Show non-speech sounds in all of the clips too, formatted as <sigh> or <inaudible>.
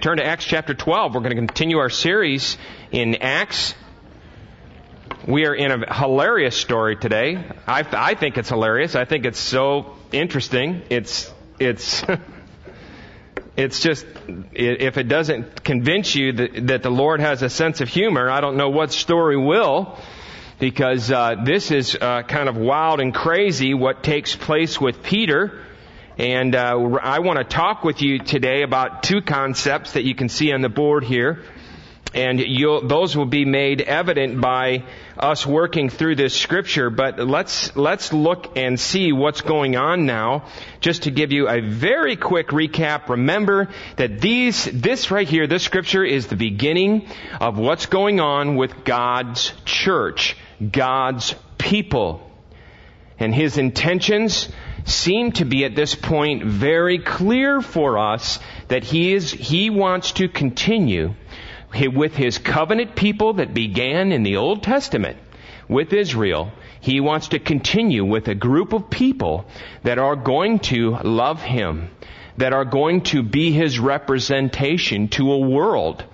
turn to Acts chapter 12. We're going to continue our series in Acts. We are in a hilarious story today. I, I think it's hilarious. I think it's so interesting. It's, it's, <laughs> it's just, if it doesn't convince you that, that the Lord has a sense of humor, I don't know what story will because uh, this is uh, kind of wild and crazy what takes place with Peter. And uh, I want to talk with you today about two concepts that you can see on the board here. And those will be made evident by us working through this scripture. But let's, let's look and see what's going on now. Just to give you a very quick recap, remember that these, this right here, this scripture is the beginning of what's going on with God's church, God's people. And his intentions seem to be at this point very clear for us that he is, he wants to continue with his covenant people that began in the Old Testament with Israel. He wants to continue with a group of people that are going to love him, that are going to be his representation to a world.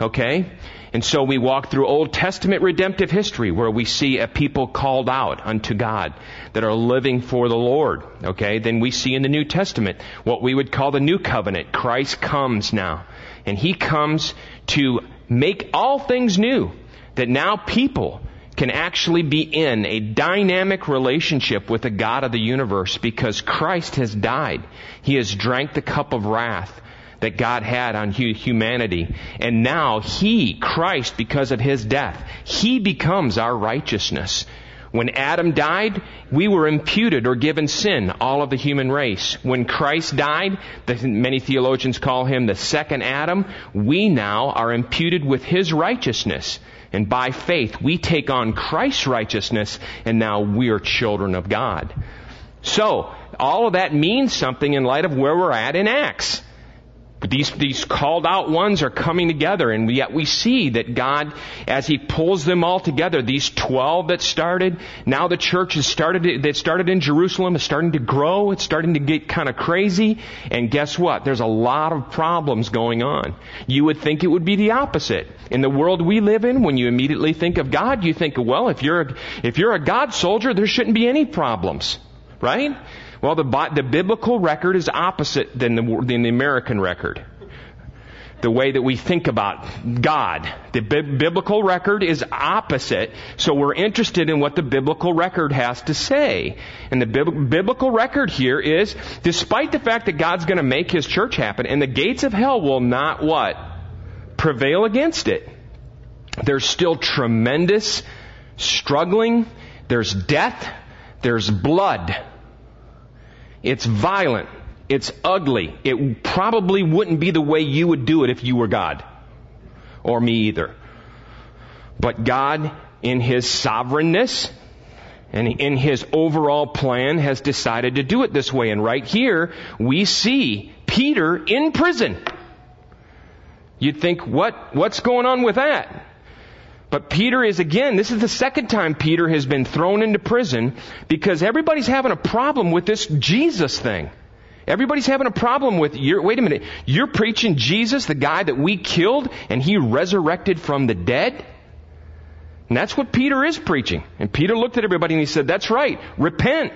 Okay? And so we walk through Old Testament redemptive history where we see a people called out unto God that are living for the Lord. Okay? Then we see in the New Testament what we would call the New Covenant. Christ comes now. And He comes to make all things new. That now people can actually be in a dynamic relationship with the God of the universe because Christ has died. He has drank the cup of wrath that God had on humanity. And now He, Christ, because of His death, He becomes our righteousness. When Adam died, we were imputed or given sin, all of the human race. When Christ died, the, many theologians call him the second Adam, we now are imputed with his righteousness. And by faith, we take on Christ's righteousness, and now we are children of God. So, all of that means something in light of where we're at in Acts. But these, these called out ones are coming together and yet we see that God, as He pulls them all together, these 12 that started, now the church has started, that started in Jerusalem is starting to grow, it's starting to get kind of crazy, and guess what? There's a lot of problems going on. You would think it would be the opposite. In the world we live in, when you immediately think of God, you think, well, if you're if you're a God soldier, there shouldn't be any problems. Right? Well, the, the biblical record is opposite than the, than the American record. The way that we think about God. The bi- biblical record is opposite, so we're interested in what the biblical record has to say. And the bib- biblical record here is, despite the fact that God's gonna make His church happen, and the gates of hell will not what? Prevail against it. There's still tremendous struggling, there's death, there's blood, it's violent. It's ugly. It probably wouldn't be the way you would do it if you were God. Or me either. But God, in His sovereignness, and in His overall plan, has decided to do it this way. And right here, we see Peter in prison. You'd think, what, what's going on with that? But Peter is again, this is the second time Peter has been thrown into prison because everybody's having a problem with this Jesus thing. Everybody's having a problem with you. wait a minute, you're preaching Jesus, the guy that we killed and he resurrected from the dead? And that's what Peter is preaching. And Peter looked at everybody and he said, that's right, repent.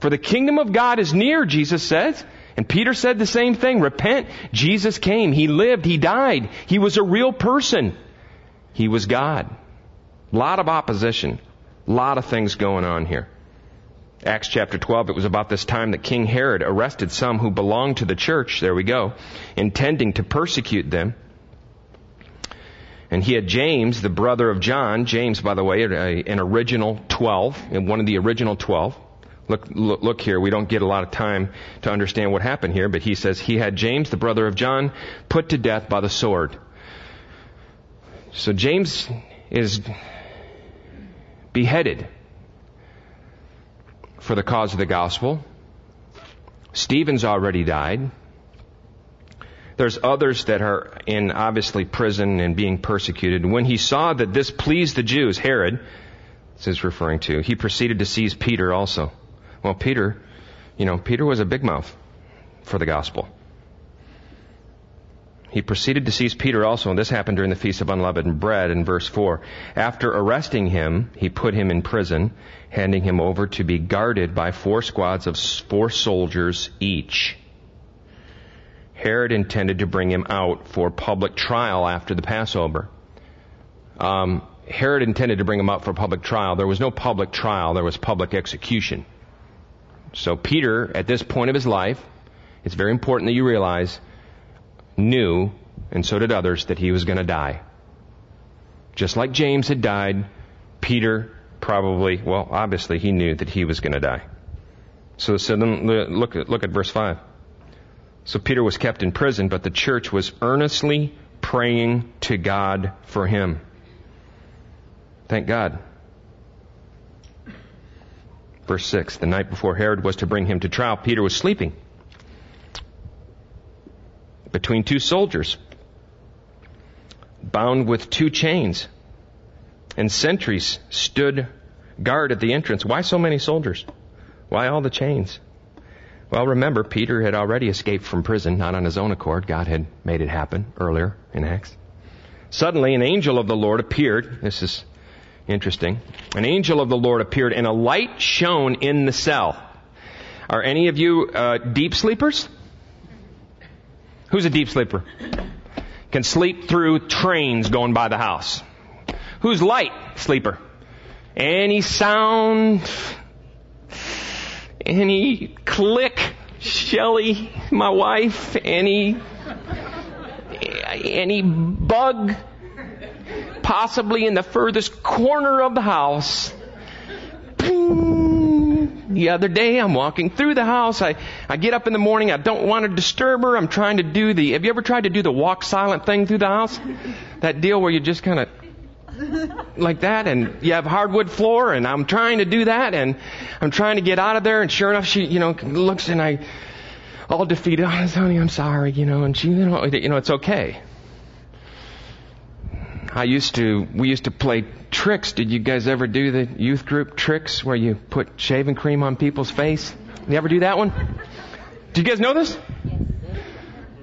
For the kingdom of God is near, Jesus says. And Peter said the same thing, repent. Jesus came, he lived, he died, he was a real person. He was God. A lot of opposition. A lot of things going on here. Acts chapter 12, it was about this time that King Herod arrested some who belonged to the church, there we go, intending to persecute them. And he had James, the brother of John, James, by the way, an original 12, one of the original 12. Look, look, look here, we don't get a lot of time to understand what happened here, but he says he had James, the brother of John, put to death by the sword. So James is beheaded for the cause of the gospel. Stephen's already died. There's others that are in obviously prison and being persecuted. When he saw that this pleased the Jews, Herod, this is referring to, he proceeded to seize Peter also. Well, Peter, you know, Peter was a big mouth for the gospel. He proceeded to seize Peter also, and this happened during the Feast of Unleavened Bread in verse 4. After arresting him, he put him in prison, handing him over to be guarded by four squads of four soldiers each. Herod intended to bring him out for public trial after the Passover. Um, Herod intended to bring him out for public trial. There was no public trial, there was public execution. So Peter, at this point of his life, it's very important that you realize, knew, and so did others, that he was going to die. Just like James had died, Peter probably, well, obviously he knew that he was going to die. So, so then look at, look at verse 5. So Peter was kept in prison, but the church was earnestly praying to God for him. Thank God. Verse 6 The night before Herod was to bring him to trial, Peter was sleeping between two soldiers, bound with two chains, and sentries stood guard at the entrance. Why so many soldiers? Why all the chains? Well, remember, Peter had already escaped from prison, not on his own accord. God had made it happen earlier in Acts. Suddenly, an angel of the Lord appeared. This is interesting. An angel of the Lord appeared, and a light shone in the cell. Are any of you uh, deep sleepers? Who's a deep sleeper? Can sleep through trains going by the house. Who's light sleeper? Any sound, any click, Shelly, my wife, any any bug possibly in the furthest corner of the house. The other day, I'm walking through the house. I, I get up in the morning. I don't want to disturb her. I'm trying to do the, have you ever tried to do the walk silent thing through the house? That deal where you just kind of <laughs> like that and you have hardwood floor and I'm trying to do that and I'm trying to get out of there and sure enough she, you know, looks and I, all defeated, <laughs> oh, honey, I'm sorry, you know, and she, you know, you know, it's okay. I used to, we used to play tricks. Did you guys ever do the youth group tricks where you put shaving cream on people's face? You ever do that one? Do you guys know this?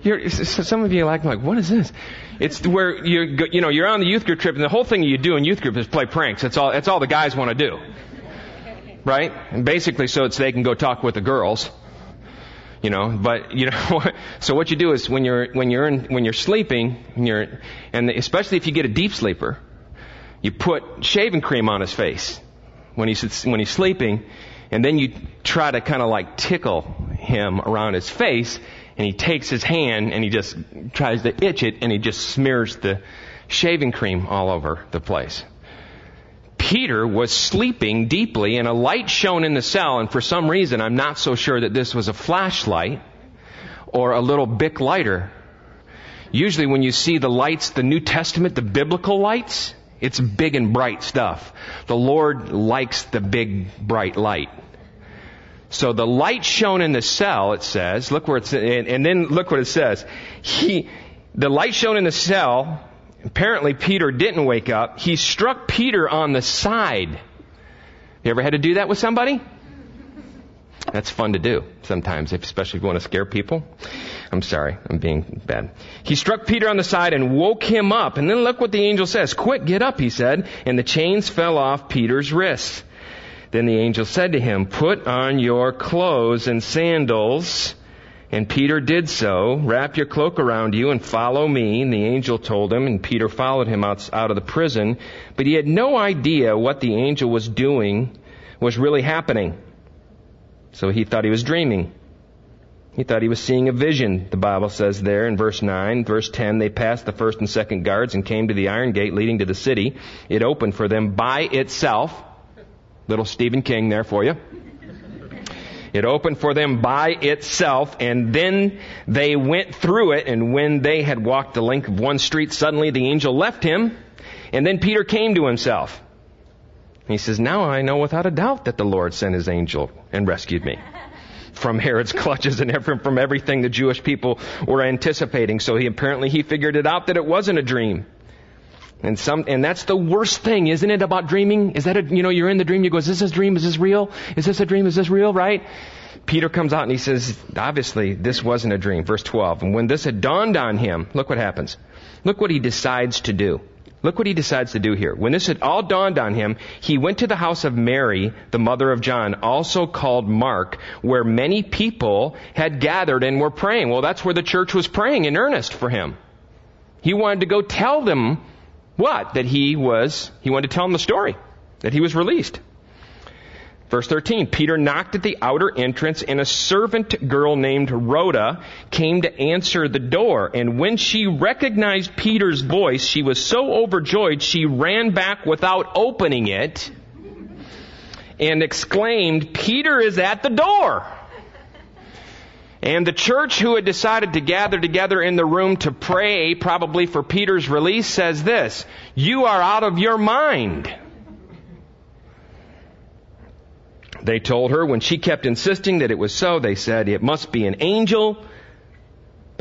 You're, some of you are like, like, what is this? It's where you, you know, you're on the youth group trip, and the whole thing you do in youth group is play pranks. That's all. That's all the guys want to do, right? And basically, so it's they can go talk with the girls you know but you know <laughs> so what you do is when you're when you're in, when you're sleeping when you're and especially if you get a deep sleeper you put shaving cream on his face when he's when he's sleeping and then you try to kind of like tickle him around his face and he takes his hand and he just tries to itch it and he just smears the shaving cream all over the place Peter was sleeping deeply and a light shone in the cell and for some reason I'm not so sure that this was a flashlight or a little Bic lighter. Usually when you see the lights, the New Testament, the biblical lights, it's big and bright stuff. The Lord likes the big bright light. So the light shone in the cell, it says, look where it's, and, and then look what it says. He, the light shone in the cell Apparently, Peter didn't wake up. He struck Peter on the side. You ever had to do that with somebody? That's fun to do sometimes, especially if you want to scare people. I'm sorry, I'm being bad. He struck Peter on the side and woke him up. And then look what the angel says. Quick, get up, he said. And the chains fell off Peter's wrists. Then the angel said to him, Put on your clothes and sandals. And Peter did so. Wrap your cloak around you and follow me. And the angel told him, and Peter followed him out, out of the prison. But he had no idea what the angel was doing was really happening. So he thought he was dreaming. He thought he was seeing a vision, the Bible says there in verse 9. Verse 10, they passed the first and second guards and came to the iron gate leading to the city. It opened for them by itself. Little Stephen King there for you. It opened for them by itself, and then they went through it, and when they had walked the length of one street, suddenly the angel left him, and then Peter came to himself. He says, Now I know without a doubt that the Lord sent his angel and rescued me from Herod's <laughs> clutches and from everything the Jewish people were anticipating. So he apparently he figured it out that it wasn't a dream. And some, and that's the worst thing, isn't it, about dreaming? Is that a, you know, you're in the dream, you go, is this a dream? Is this real? Is this a dream? Is this real? Right? Peter comes out and he says, obviously, this wasn't a dream. Verse 12. And when this had dawned on him, look what happens. Look what he decides to do. Look what he decides to do here. When this had all dawned on him, he went to the house of Mary, the mother of John, also called Mark, where many people had gathered and were praying. Well, that's where the church was praying in earnest for him. He wanted to go tell them what? That he was, he wanted to tell them the story. That he was released. Verse 13, Peter knocked at the outer entrance and a servant girl named Rhoda came to answer the door. And when she recognized Peter's voice, she was so overjoyed she ran back without opening it and exclaimed, Peter is at the door. And the church who had decided to gather together in the room to pray, probably for Peter's release, says this, you are out of your mind. They told her when she kept insisting that it was so, they said, it must be an angel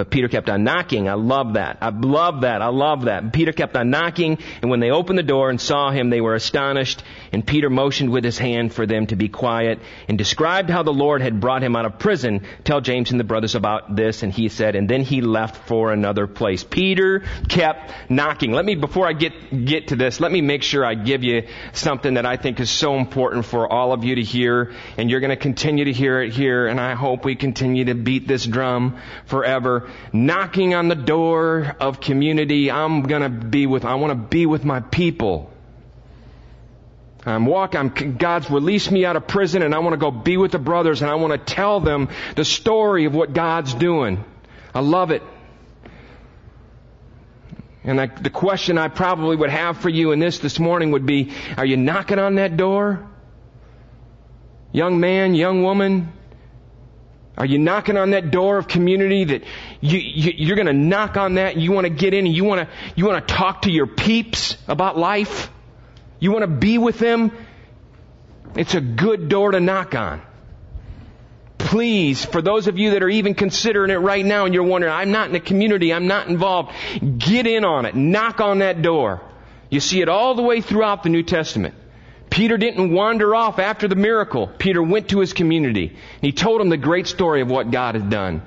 but Peter kept on knocking. I love that. I love that. I love that. Peter kept on knocking, and when they opened the door and saw him, they were astonished. And Peter motioned with his hand for them to be quiet and described how the Lord had brought him out of prison. Tell James and the brothers about this. And he said, and then he left for another place. Peter kept knocking. Let me, before I get, get to this, let me make sure I give you something that I think is so important for all of you to hear. And you're going to continue to hear it here. And I hope we continue to beat this drum forever knocking on the door of community. I'm gonna be with, I wanna be with my people. I'm walking, I'm, God's released me out of prison and I want to go be with the brothers and I want to tell them the story of what God's doing. I love it. And I, the question I probably would have for you in this this morning would be, are you knocking on that door? Young man, young woman, are you knocking on that door of community that you, you, are going to knock on that and you want to get in and you want to, you want to talk to your peeps about life? You want to be with them? It's a good door to knock on. Please, for those of you that are even considering it right now and you're wondering, I'm not in a community, I'm not involved, get in on it. Knock on that door. You see it all the way throughout the New Testament. Peter didn't wander off after the miracle. Peter went to his community. He told them the great story of what God had done.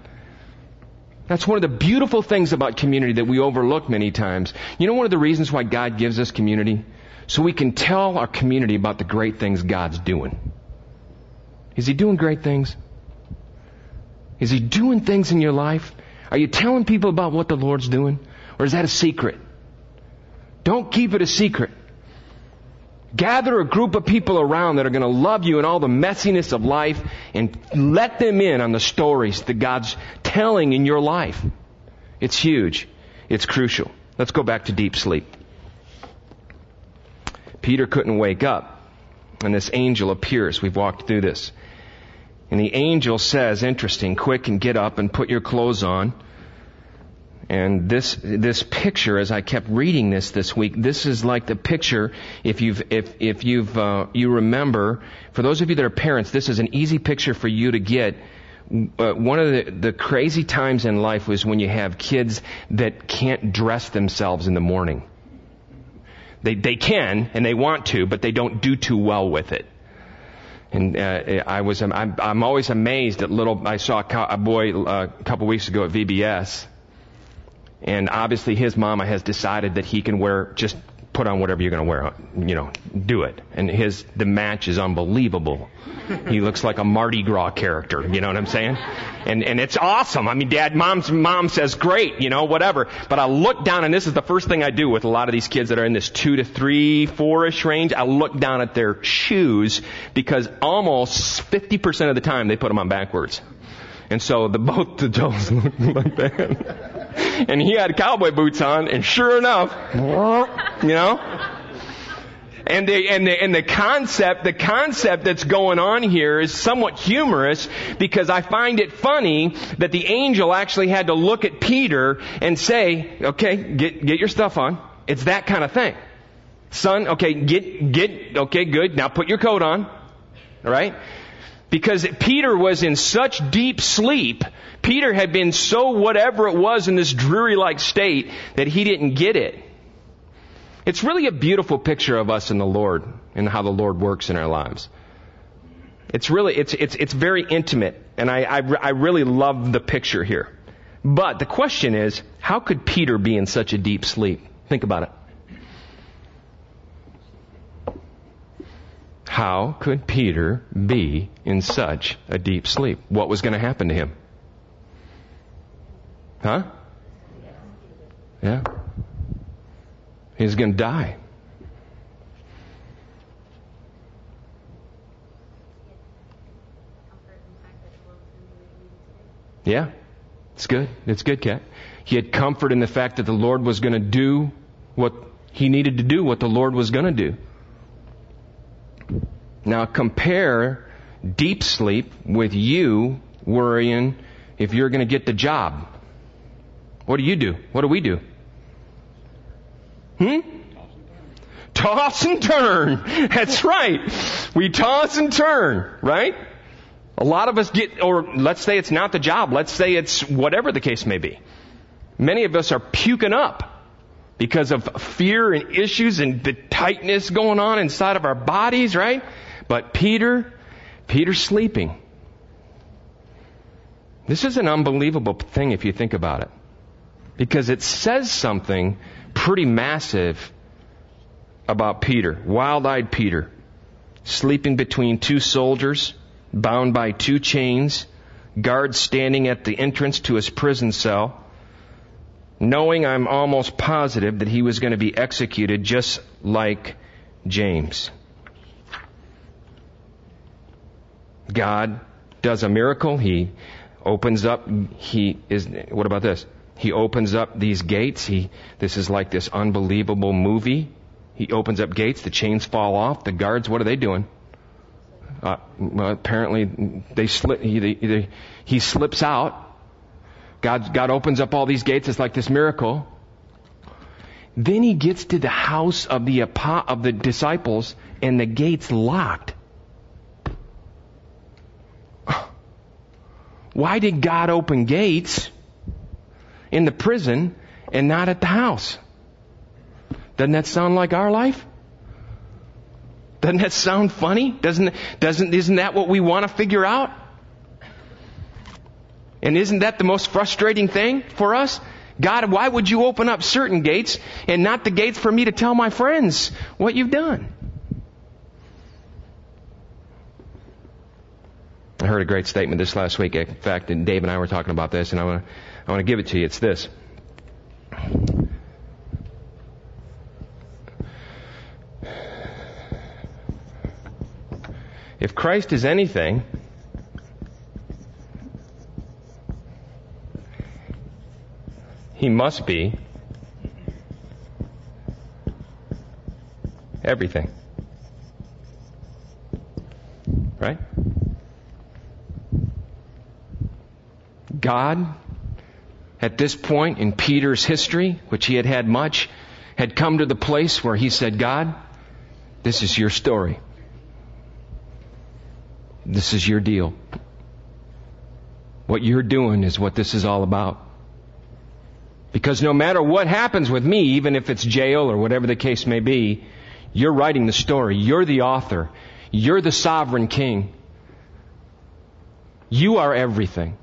That's one of the beautiful things about community that we overlook many times. You know one of the reasons why God gives us community? So we can tell our community about the great things God's doing. Is He doing great things? Is He doing things in your life? Are you telling people about what the Lord's doing? Or is that a secret? Don't keep it a secret. Gather a group of people around that are going to love you in all the messiness of life and let them in on the stories that God's telling in your life. It's huge. It's crucial. Let's go back to deep sleep. Peter couldn't wake up and this angel appears. We've walked through this. And the angel says, interesting, quick and get up and put your clothes on. And this, this picture, as I kept reading this this week, this is like the picture, if you've, if, if you've, uh, you remember, for those of you that are parents, this is an easy picture for you to get. Uh, one of the, the crazy times in life was when you have kids that can't dress themselves in the morning. They, they can, and they want to, but they don't do too well with it. And uh, I was, I'm, I'm always amazed at little. I saw a boy uh, a couple weeks ago at VBS, and obviously his mama has decided that he can wear, just put on whatever you're going to wear, you know, do it. And his, the match is unbelievable. He looks like a Mardi Gras character, you know what I'm saying? And, and it's awesome. I mean, dad, mom's, mom says great, you know, whatever. But I look down and this is the first thing I do with a lot of these kids that are in this two to three, four-ish range. I look down at their shoes because almost 50% of the time they put them on backwards. And so the both the toes <laughs> look like that. <laughs> and he had cowboy boots on, and sure enough, you know. And the, and the, and the concept, the concept that's going on here is somewhat humorous because I find it funny that the angel actually had to look at Peter and say, okay, get, get your stuff on. It's that kind of thing. Son, okay, get, get, okay, good. Now put your coat on. All right? Because Peter was in such deep sleep, Peter had been so whatever it was in this dreary like state that he didn't get it. It's really a beautiful picture of us in the Lord and how the Lord works in our lives. It's really, it's, it's, it's very intimate, and I, I, I really love the picture here. But the question is, how could Peter be in such a deep sleep? Think about it. How could Peter be in such a deep sleep? What was going to happen to him? Huh? Yeah. He's going to die. Yeah. It's good. It's good, Cat. He had comfort in the fact that the Lord was going to do what he needed to do, what the Lord was going to do. Now compare deep sleep with you worrying if you're going to get the job. What do you do? What do we do? Hmm? Toss and turn. <laughs> That's right. We toss and turn, right? A lot of us get, or let's say it's not the job, let's say it's whatever the case may be. Many of us are puking up because of fear and issues and the tightness going on inside of our bodies, right? But Peter, Peter's sleeping. This is an unbelievable thing if you think about it. Because it says something pretty massive about Peter. Wild-eyed Peter. Sleeping between two soldiers bound by two chains, guards standing at the entrance to his prison cell, knowing I'm almost positive that he was going to be executed just like James. God does a miracle. He opens up, he is, what about this? He opens up these gates. He, this is like this unbelievable movie. He opens up gates, the chains fall off, the guards, what are they doing? Uh, well, apparently they slip, he, they, he slips out. God, God opens up all these gates. It's like this miracle. Then he gets to the house of the, of the disciples and the gate's locked. Why did God open gates in the prison and not at the house? Doesn't that sound like our life? Doesn't that sound funny? Doesn't, doesn't, isn't that what we want to figure out? And isn't that the most frustrating thing for us? God, why would you open up certain gates and not the gates for me to tell my friends what you've done? I heard a great statement this last week. In fact, and Dave and I were talking about this, and I want to, I want to give it to you. It's this. If Christ is anything, he must be everything. God, at this point in Peter's history, which he had had much, had come to the place where he said, God, this is your story. This is your deal. What you're doing is what this is all about. Because no matter what happens with me, even if it's jail or whatever the case may be, you're writing the story. You're the author. You're the sovereign king. You are everything.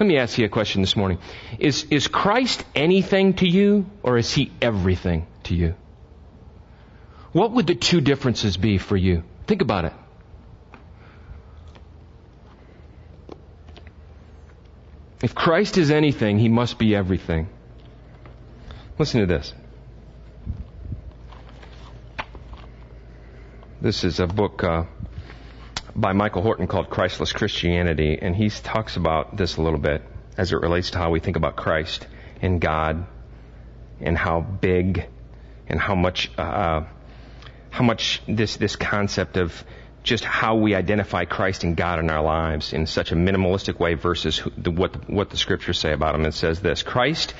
Let me ask you a question this morning. Is, is Christ anything to you or is he everything to you? What would the two differences be for you? Think about it. If Christ is anything, he must be everything. Listen to this. This is a book uh, by Michael Horton called Christless Christianity, and he talks about this a little bit as it relates to how we think about Christ and God and how big and how much uh, how much this this concept of just how we identify Christ and God in our lives in such a minimalistic way versus what what the scriptures say about him. It says this: Christ,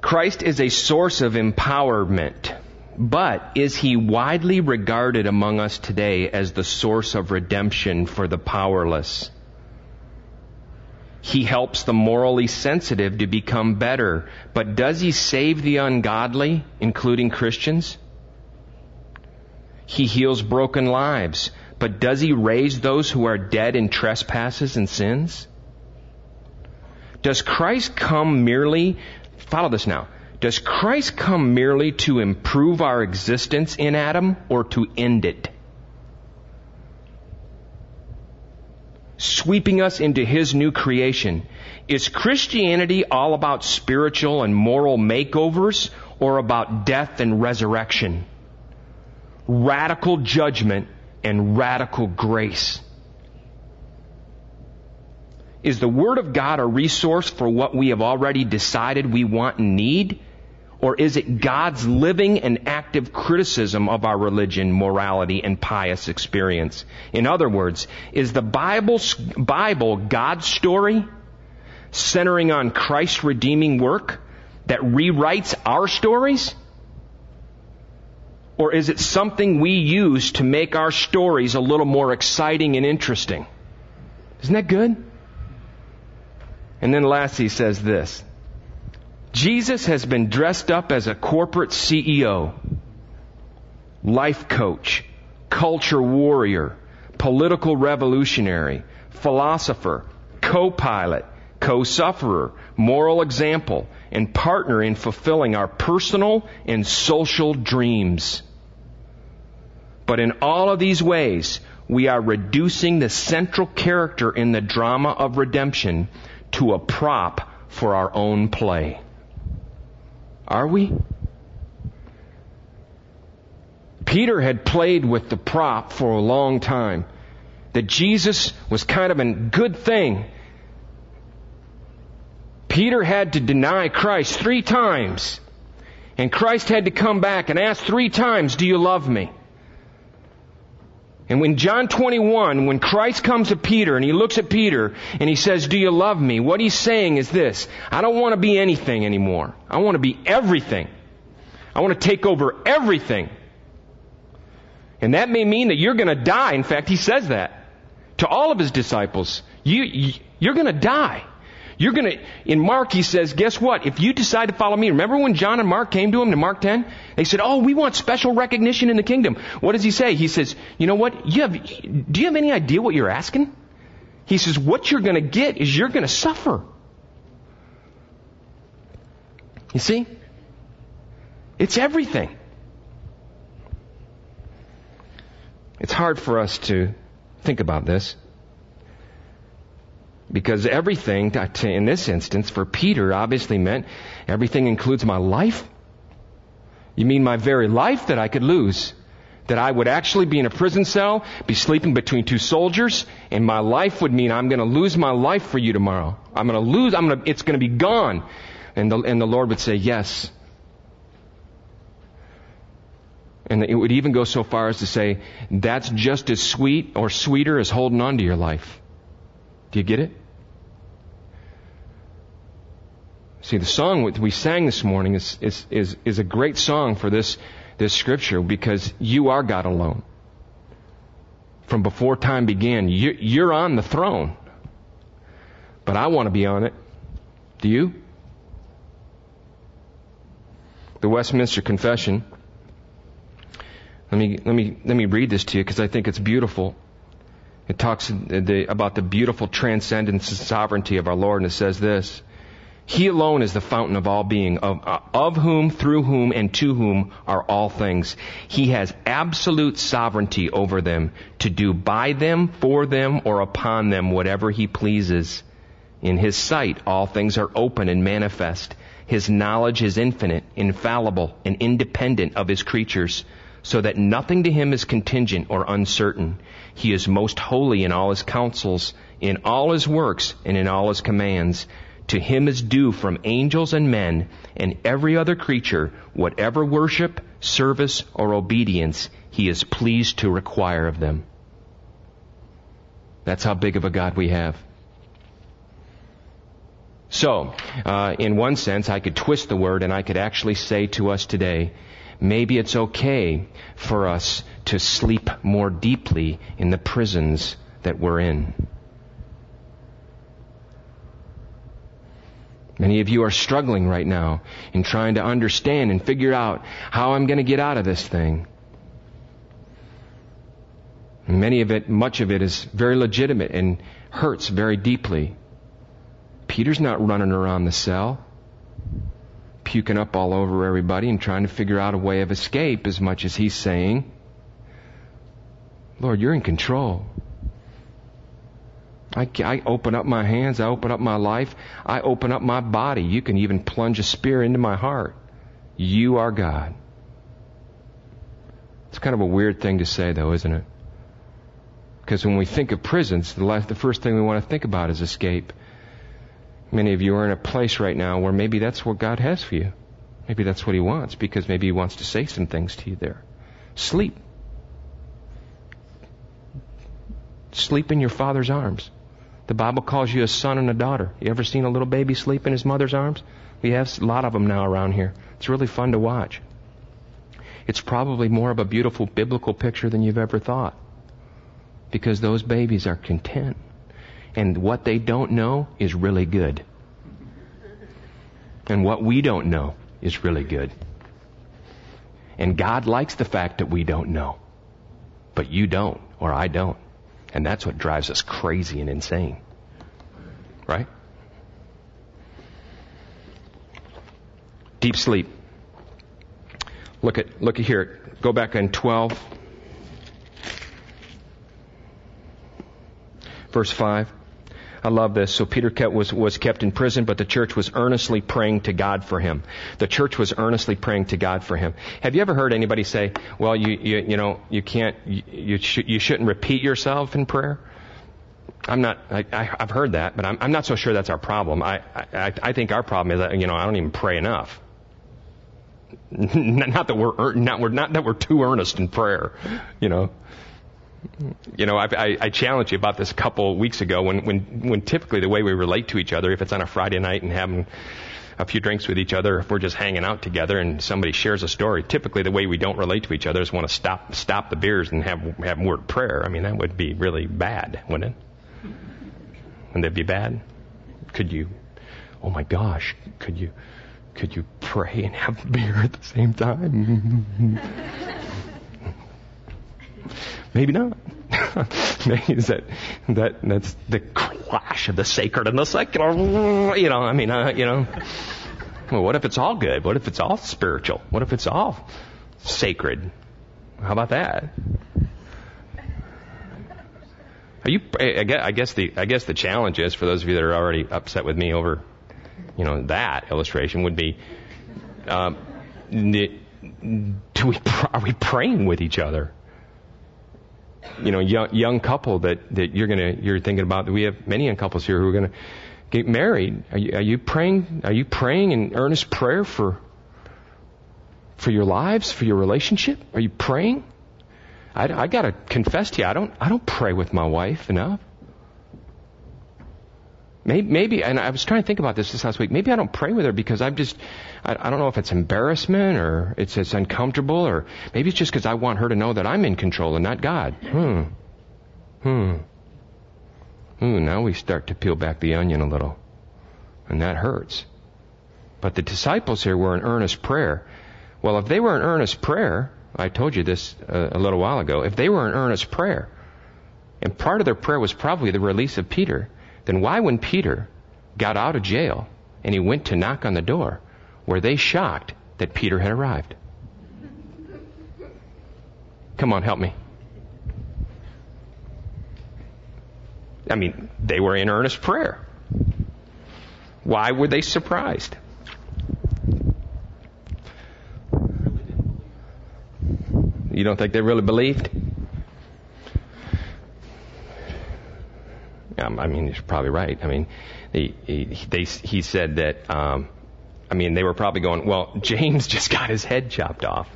Christ is a source of empowerment, but is he widely regarded among us today as the source of redemption for the powerless? He helps the morally sensitive to become better, but does he save the ungodly, including Christians? He heals broken lives, but does he raise those who are dead in trespasses and sins? Does Christ come merely, follow this now, does Christ come merely to improve our existence in Adam or to end it? Sweeping us into His new creation. Is Christianity all about spiritual and moral makeovers or about death and resurrection? Radical judgment and radical grace. Is the Word of God a resource for what we have already decided we want and need? Or is it God's living and active criticism of our religion, morality, and pious experience? In other words, is the Bible, Bible God's story centering on Christ's redeeming work that rewrites our stories? Or is it something we use to make our stories a little more exciting and interesting? Isn't that good? And then last he says this. Jesus has been dressed up as a corporate CEO, life coach, culture warrior, political revolutionary, philosopher, co-pilot, co-sufferer, moral example, and partner in fulfilling our personal and social dreams. But in all of these ways, we are reducing the central character in the drama of redemption to a prop for our own play. Are we? Peter had played with the prop for a long time. That Jesus was kind of a good thing. Peter had to deny Christ three times. And Christ had to come back and ask three times, Do you love me? And when John 21, when Christ comes to Peter and he looks at Peter and he says, Do you love me? What he's saying is this I don't want to be anything anymore. I want to be everything. I want to take over everything. And that may mean that you're going to die. In fact, he says that to all of his disciples. You, you're going to die. You're gonna, in Mark he says, guess what? If you decide to follow me, remember when John and Mark came to him in Mark 10? They said, oh, we want special recognition in the kingdom. What does he say? He says, you know what? You have, do you have any idea what you're asking? He says, what you're gonna get is you're gonna suffer. You see? It's everything. It's hard for us to think about this. Because everything, in this instance, for Peter obviously meant everything includes my life. You mean my very life that I could lose? That I would actually be in a prison cell, be sleeping between two soldiers, and my life would mean I'm going to lose my life for you tomorrow. I'm going to lose, I'm to, it's going to be gone. And the, and the Lord would say, yes. And it would even go so far as to say, that's just as sweet or sweeter as holding on to your life. Do you get it? See, the song we sang this morning is, is, is, is a great song for this, this scripture because you are God alone. From before time began, you, you're on the throne. But I want to be on it. Do you? The Westminster Confession. Let me, let me, let me read this to you because I think it's beautiful. It talks uh, about the beautiful transcendence and sovereignty of our Lord, and it says this. He alone is the fountain of all being, of, of whom, through whom, and to whom are all things. He has absolute sovereignty over them to do by them, for them, or upon them whatever he pleases. In his sight, all things are open and manifest. His knowledge is infinite, infallible, and independent of his creatures, so that nothing to him is contingent or uncertain. He is most holy in all his counsels, in all his works, and in all his commands. To him is due from angels and men and every other creature whatever worship, service, or obedience he is pleased to require of them. That's how big of a God we have. So, uh, in one sense, I could twist the word and I could actually say to us today, maybe it's okay for us to sleep more deeply in the prisons that we're in. Many of you are struggling right now in trying to understand and figure out how I'm going to get out of this thing. Many of it, much of it is very legitimate and hurts very deeply. Peter's not running around the cell, puking up all over everybody and trying to figure out a way of escape as much as he's saying, Lord, you're in control. I, I, open up my hands, I open up my life, I open up my body. You can even plunge a spear into my heart. You are God. It's kind of a weird thing to say, though, isn't it? Because when we think of prisons, the, last, the first thing we want to think about is escape. Many of you are in a place right now where maybe that's what God has for you. Maybe that's what He wants, because maybe He wants to say some things to you there. Sleep. Sleep in your Father's arms. The Bible calls you a son and a daughter. You ever seen a little baby sleep in his mother's arms? We have a lot of them now around here. It's really fun to watch. It's probably more of a beautiful biblical picture than you've ever thought. Because those babies are content. And what they don't know is really good. And what we don't know is really good. And God likes the fact that we don't know. But you don't, or I don't. And that's what drives us crazy and insane. Right? Deep sleep. Look at look at here. Go back in 12 verse 5. I love this. So Peter kept, was, was kept in prison, but the church was earnestly praying to God for him. The church was earnestly praying to God for him. Have you ever heard anybody say, well, you, you, you know, you can't, you, you, sh- you shouldn't repeat yourself in prayer? I'm not, I, have heard that, but I'm, I'm not so sure that's our problem. I, I, I think our problem is that, you know, I don't even pray enough. <laughs> not that we're, not, we're, not that we're too earnest in prayer, you know you know, I, I, I challenged you about this a couple weeks ago when, when, when typically the way we relate to each other, if it's on a Friday night and having a few drinks with each other, if we're just hanging out together and somebody shares a story, typically the way we don't relate to each other is want to stop, stop the beers and have, have word prayer. I mean, that would be really bad, wouldn't it? Wouldn't that be bad? Could you, oh my gosh, could you, could you pray and have beer at the same time? <laughs> Maybe not. <laughs> Maybe that that that's the clash of the sacred and the secular. You know, I mean, uh, you know. Well, what if it's all good? What if it's all spiritual? What if it's all sacred? How about that? Are you? I guess, I guess the I guess the challenge is for those of you that are already upset with me over, you know, that illustration would be, um, do we <laughs> are we praying with each other? You know, young, young couple that, that you're gonna, you're thinking about, we have many young couples here who are gonna get married. Are you, are you praying, are you praying in earnest prayer for, for your lives, for your relationship? Are you praying? I, I gotta confess to you, I don't, I don't pray with my wife enough. Maybe, and I was trying to think about this this last week. Maybe I don't pray with her because I'm just, I, I don't know if it's embarrassment or it's, it's uncomfortable or maybe it's just because I want her to know that I'm in control and not God. Hmm. Hmm. Ooh, now we start to peel back the onion a little. And that hurts. But the disciples here were in earnest prayer. Well, if they were in earnest prayer, I told you this a, a little while ago, if they were in earnest prayer, and part of their prayer was probably the release of Peter, then why, when Peter got out of jail and he went to knock on the door, were they shocked that Peter had arrived? Come on, help me. I mean, they were in earnest prayer. Why were they surprised? You don't think they really believed? Um, I mean, he's probably right. I mean, he, he, they, he said that, um, I mean, they were probably going, well, <laughs> James just got his head chopped off.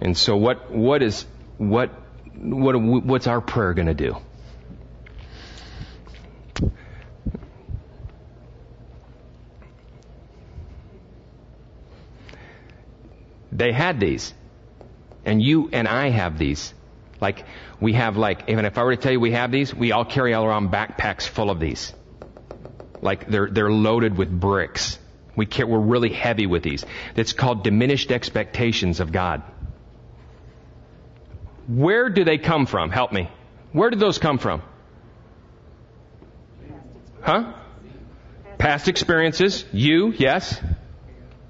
And so what, what is, what, what, what's our prayer going to do? They had these. And you and I have these. Like, we have like, even if I were to tell you we have these, we all carry all around backpacks full of these. Like, they're, they're loaded with bricks. We care, we're really heavy with these. It's called diminished expectations of God. Where do they come from? Help me. Where did those come from? Huh? Past experiences. You, yes.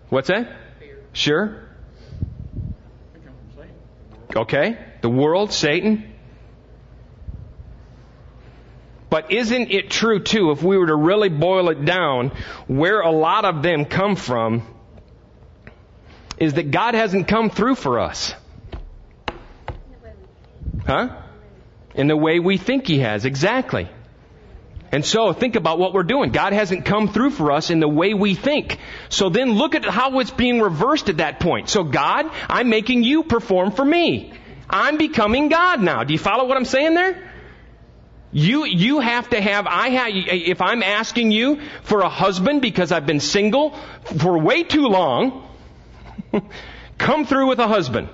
What's that? Sure. Okay. The world, Satan. But isn't it true too, if we were to really boil it down, where a lot of them come from is that God hasn't come through for us. Huh? In the way we think He has, exactly. And so think about what we're doing. God hasn't come through for us in the way we think. So then look at how it's being reversed at that point. So God, I'm making you perform for me. I'm becoming God now. Do you follow what I'm saying there? You, you have to have, I have, if I'm asking you for a husband because I've been single for way too long, <laughs> come through with a husband.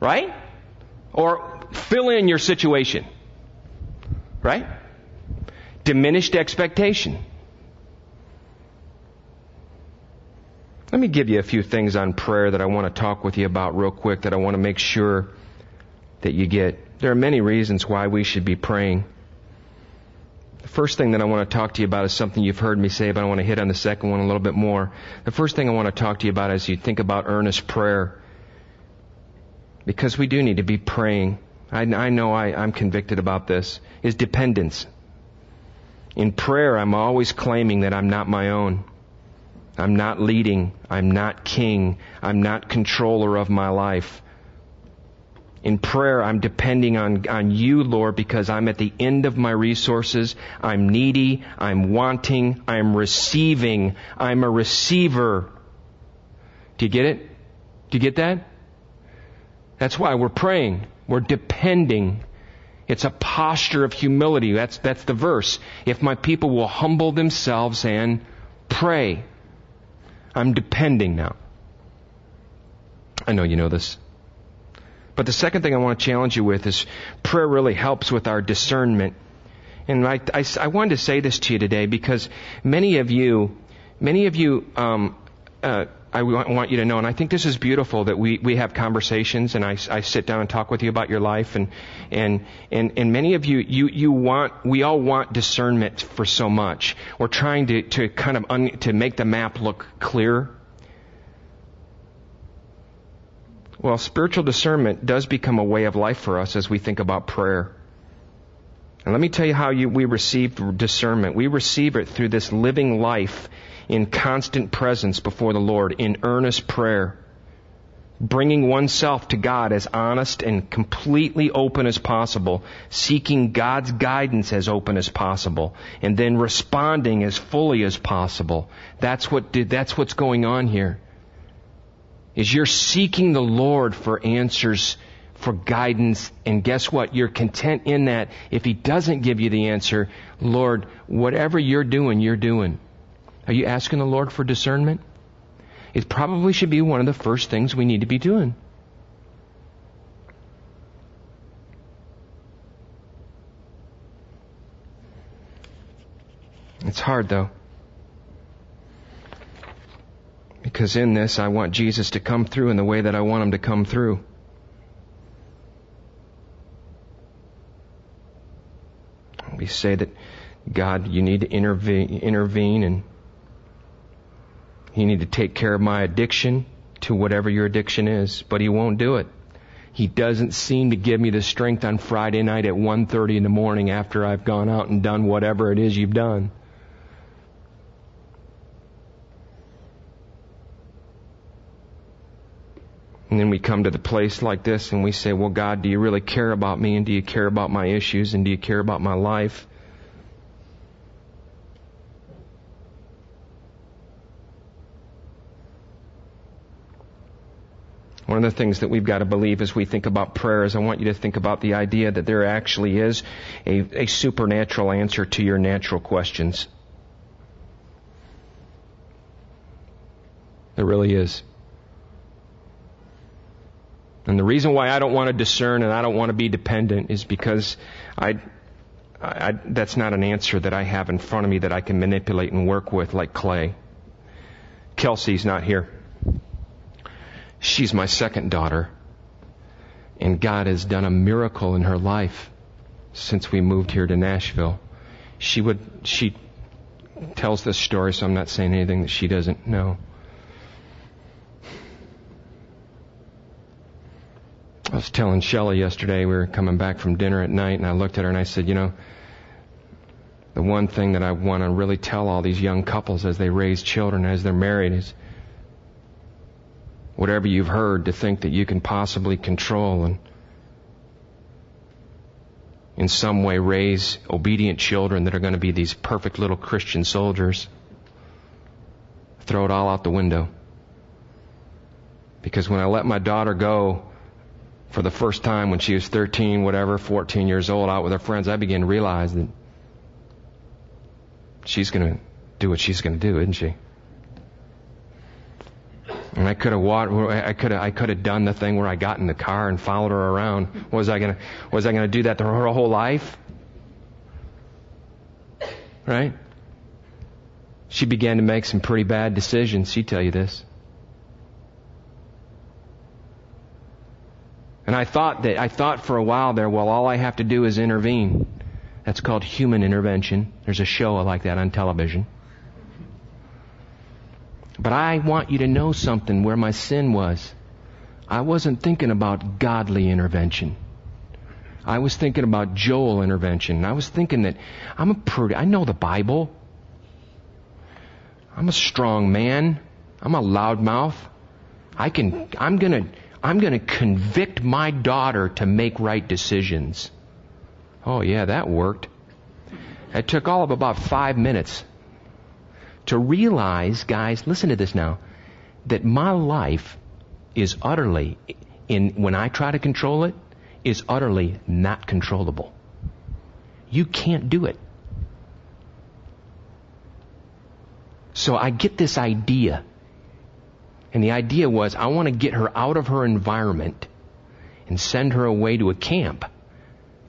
Right? Or fill in your situation. Right? Diminished expectation. Let me give you a few things on prayer that I want to talk with you about real quick that I want to make sure that you get. There are many reasons why we should be praying. The first thing that I want to talk to you about is something you've heard me say, but I want to hit on the second one a little bit more. The first thing I want to talk to you about as you think about earnest prayer, because we do need to be praying. I, I know I, I'm convicted about this, is dependence. In prayer, I'm always claiming that I'm not my own. I'm not leading. I'm not king. I'm not controller of my life. In prayer, I'm depending on, on you, Lord, because I'm at the end of my resources. I'm needy. I'm wanting. I'm receiving. I'm a receiver. Do you get it? Do you get that? That's why we're praying. We're depending. It's a posture of humility. That's, that's the verse. If my people will humble themselves and pray. I'm depending now. I know you know this. But the second thing I want to challenge you with is prayer really helps with our discernment. And I, I, I wanted to say this to you today because many of you, many of you, um, uh, I want you to know, and I think this is beautiful that we, we have conversations and I, I sit down and talk with you about your life and, and, and, and many of you, you, you want, we all want discernment for so much. We're trying to, to kind of, un, to make the map look clear Well, spiritual discernment does become a way of life for us as we think about prayer. And let me tell you how you, we receive discernment. We receive it through this living life in constant presence before the Lord, in earnest prayer. Bringing oneself to God as honest and completely open as possible, seeking God's guidance as open as possible, and then responding as fully as possible. That's what, that's what's going on here is you're seeking the Lord for answers, for guidance, and guess what? You're content in that. If He doesn't give you the answer, Lord, whatever you're doing, you're doing. Are you asking the Lord for discernment? It probably should be one of the first things we need to be doing. It's hard though. Because in this, I want Jesus to come through in the way that I want him to come through. We say that, God, you need to intervene, intervene and you need to take care of my addiction to whatever your addiction is, but he won't do it. He doesn't seem to give me the strength on Friday night at 1:30 in the morning after I've gone out and done whatever it is you've done. And then we come to the place like this and we say, well, God, do you really care about me? And do you care about my issues? And do you care about my life? One of the things that we've got to believe as we think about prayer is I want you to think about the idea that there actually is a, a supernatural answer to your natural questions. There really is. And the reason why I don't want to discern and I don't want to be dependent is because I, I, that's not an answer that I have in front of me that I can manipulate and work with like clay. Kelsey's not here. She's my second daughter. And God has done a miracle in her life since we moved here to Nashville. She would, she tells this story, so I'm not saying anything that she doesn't know. I was telling Shelley yesterday, we were coming back from dinner at night, and I looked at her and I said, You know, the one thing that I want to really tell all these young couples as they raise children, as they're married, is whatever you've heard to think that you can possibly control and in some way raise obedient children that are going to be these perfect little Christian soldiers. Throw it all out the window. Because when I let my daughter go for the first time when she was 13, whatever, 14 years old, out with her friends, I began to realize that she's going to do what she's going to do, isn't she? And I could have I could have, I could have done the thing where I got in the car and followed her around. Was I gonna, was I gonna do that her whole life? Right? She began to make some pretty bad decisions. She'd tell you this. And I thought that, I thought for a while there, well, all I have to do is intervene. That's called human intervention. There's a show like that on television. But I want you to know something where my sin was. I wasn't thinking about godly intervention. I was thinking about Joel intervention. I was thinking that I'm a pretty, I know the Bible. I'm a strong man. I'm a loudmouth. I can, I'm gonna, I'm gonna convict my daughter to make right decisions. Oh yeah, that worked. It took all of about five minutes to realize, guys, listen to this now, that my life is utterly, in, when I try to control it, is utterly not controllable. You can't do it. So I get this idea. And the idea was I want to get her out of her environment and send her away to a camp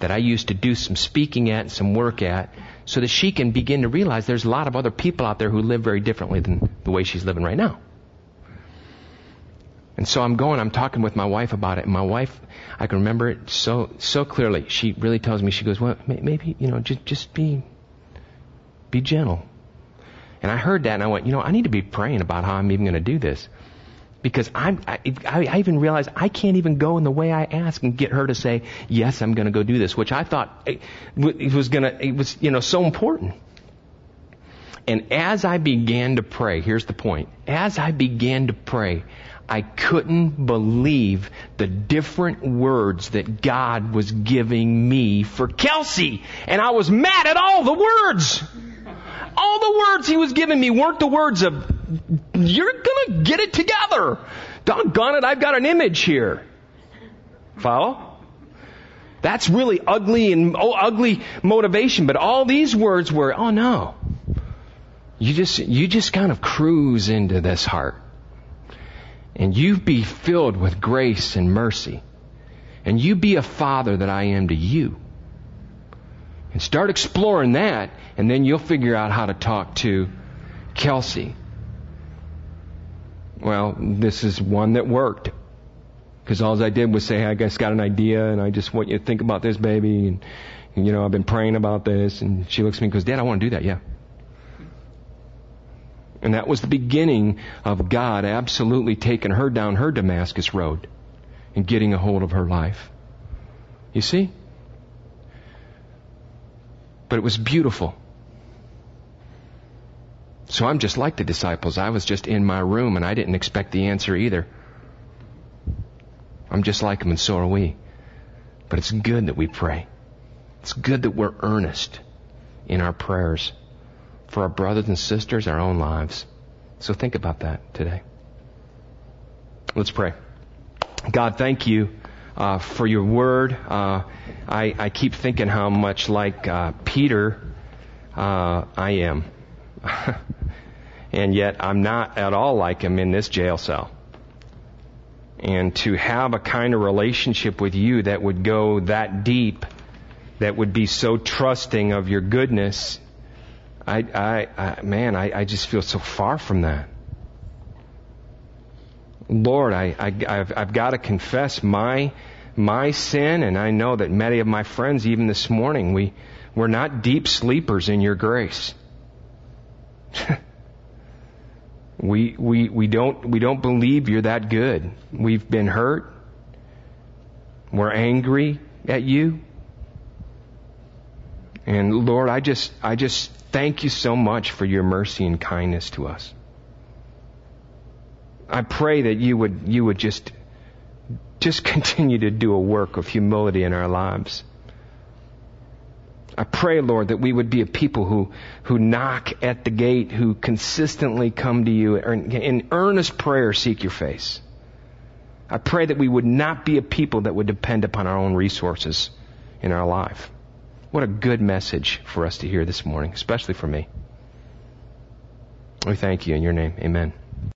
that I used to do some speaking at and some work at so that she can begin to realize there's a lot of other people out there who live very differently than the way she's living right now. And so I'm going, I'm talking with my wife about it, and my wife, I can remember it so, so clearly. She really tells me, she goes, well, maybe, you know, just, just be, be gentle. And I heard that and I went, you know, I need to be praying about how I'm even going to do this because I'm, I, I even realized I can't even go in the way I ask and get her to say, yes, I'm going to go do this, which I thought eh, it was going to, it was, you know, so important. And as I began to pray, here's the point. As I began to pray, I couldn't believe the different words that God was giving me for Kelsey. And I was mad at all the words. All the words he was giving me weren't the words of you're gonna get it together. Doggone it, I've got an image here. Follow? That's really ugly and oh, ugly motivation, but all these words were, oh no. You just, you just kind of cruise into this heart. And you be filled with grace and mercy. And you be a father that I am to you. And start exploring that, and then you'll figure out how to talk to Kelsey well, this is one that worked. Because all I did was say, hey, I guess got an idea and I just want you to think about this baby and, and you know, I've been praying about this and she looks at me and goes, Dad, I want to do that, yeah. And that was the beginning of God absolutely taking her down her Damascus road and getting a hold of her life. You see? But it was beautiful. So I'm just like the disciples. I was just in my room and I didn't expect the answer either. I'm just like them and so are we. But it's good that we pray. It's good that we're earnest in our prayers for our brothers and sisters, our own lives. So think about that today. Let's pray. God, thank you uh, for your word. Uh, I, I, keep thinking how much like uh, Peter uh, I am. <laughs> and yet I'm not at all like him in this jail cell. And to have a kind of relationship with you that would go that deep, that would be so trusting of your goodness, I, I, I man, I, I just feel so far from that. Lord, I, I, I've, I've got to confess my, my sin, and I know that many of my friends, even this morning, we, we're not deep sleepers in your grace. <laughs> we, we, we don't, we don't believe you're that good. We've been hurt. We're angry at you. And Lord, I just, I just thank you so much for your mercy and kindness to us. I pray that you would, you would just, just <laughs> continue to do a work of humility in our lives. I pray, Lord, that we would be a people who, who knock at the gate, who consistently come to you and in earnest prayer seek your face. I pray that we would not be a people that would depend upon our own resources in our life. What a good message for us to hear this morning, especially for me. We thank you in your name. Amen.